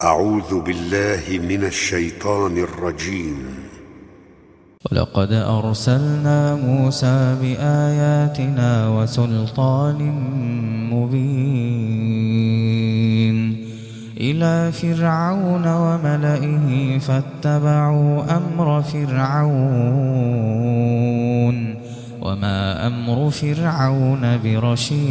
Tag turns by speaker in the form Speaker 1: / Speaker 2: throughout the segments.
Speaker 1: أعوذ بالله من الشيطان الرجيم.
Speaker 2: ولقد أرسلنا موسى بآياتنا وسلطان مبين. إلى فرعون وملئه فاتبعوا أمر فرعون وما أمر فرعون برشيد.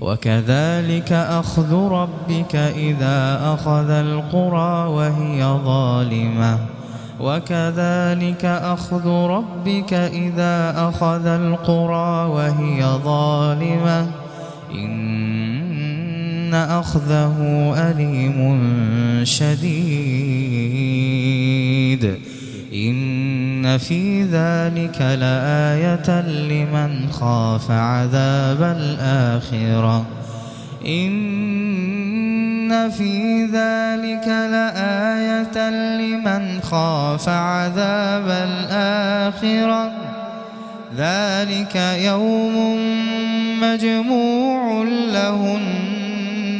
Speaker 2: وكذلك أخذ ربك إذا أخذ القرى وهي ظالمة. وكذلك أخذ ربك إذا أخذ القرى وهي ظالمة. إن أخذه أليم شديد. إن في ذلك لآية لمن خاف عذاب الآخرة إن في ذلك لآية لمن خاف عذاب الآخرة ذلك يوم مجموع له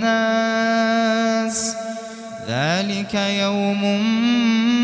Speaker 2: الناس ذلك يوم مجموع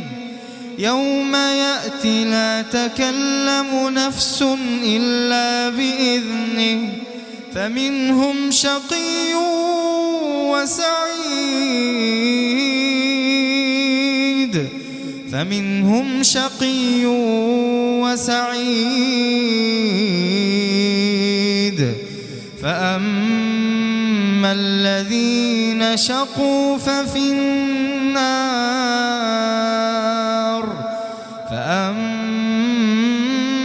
Speaker 2: يوم يأتي لا تكلم نفس إلا بإذنه فمنهم شقي وسعيد. فمنهم شقي وسعيد. فأما الذين شقوا ففي النار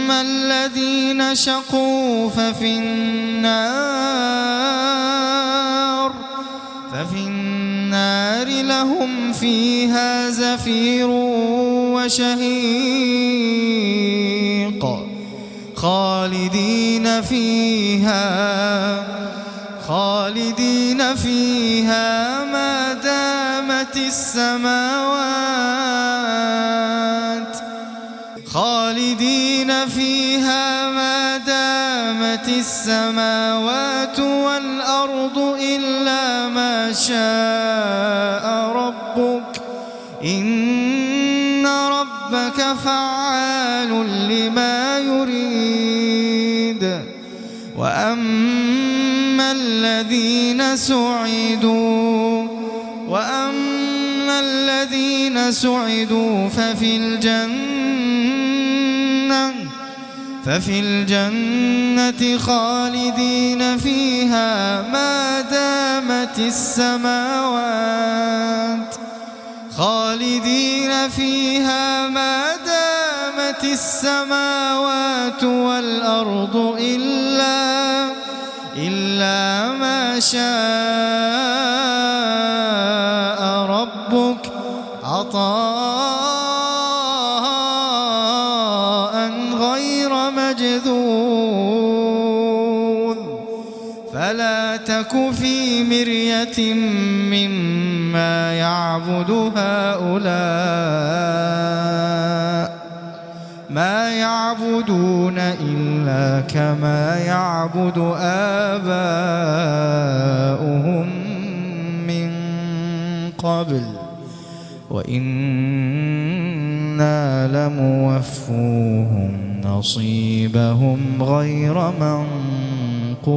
Speaker 2: فأما الذين شقوا ففي النار ففي النار لهم فيها زفير وشهيق خالدين فيها خالدين فيها ما دامت السماوات فيها ما دامت السماوات والأرض إلا ما شاء ربك. إن ربك فعال لما يريد. وأما الذين سعدوا وأما الذين سعدوا ففي الجنة ففي الجنة خالدين فيها ما دامت السماوات. خالدين فيها ما دامت السماوات والأرض إلا إلا ما شاء ربك. عطاء تك في مرية مما يعبد هؤلاء ما يعبدون إلا كما يعبد آباؤهم من قبل وإنا لموفوهم نصيبهم غير منقوص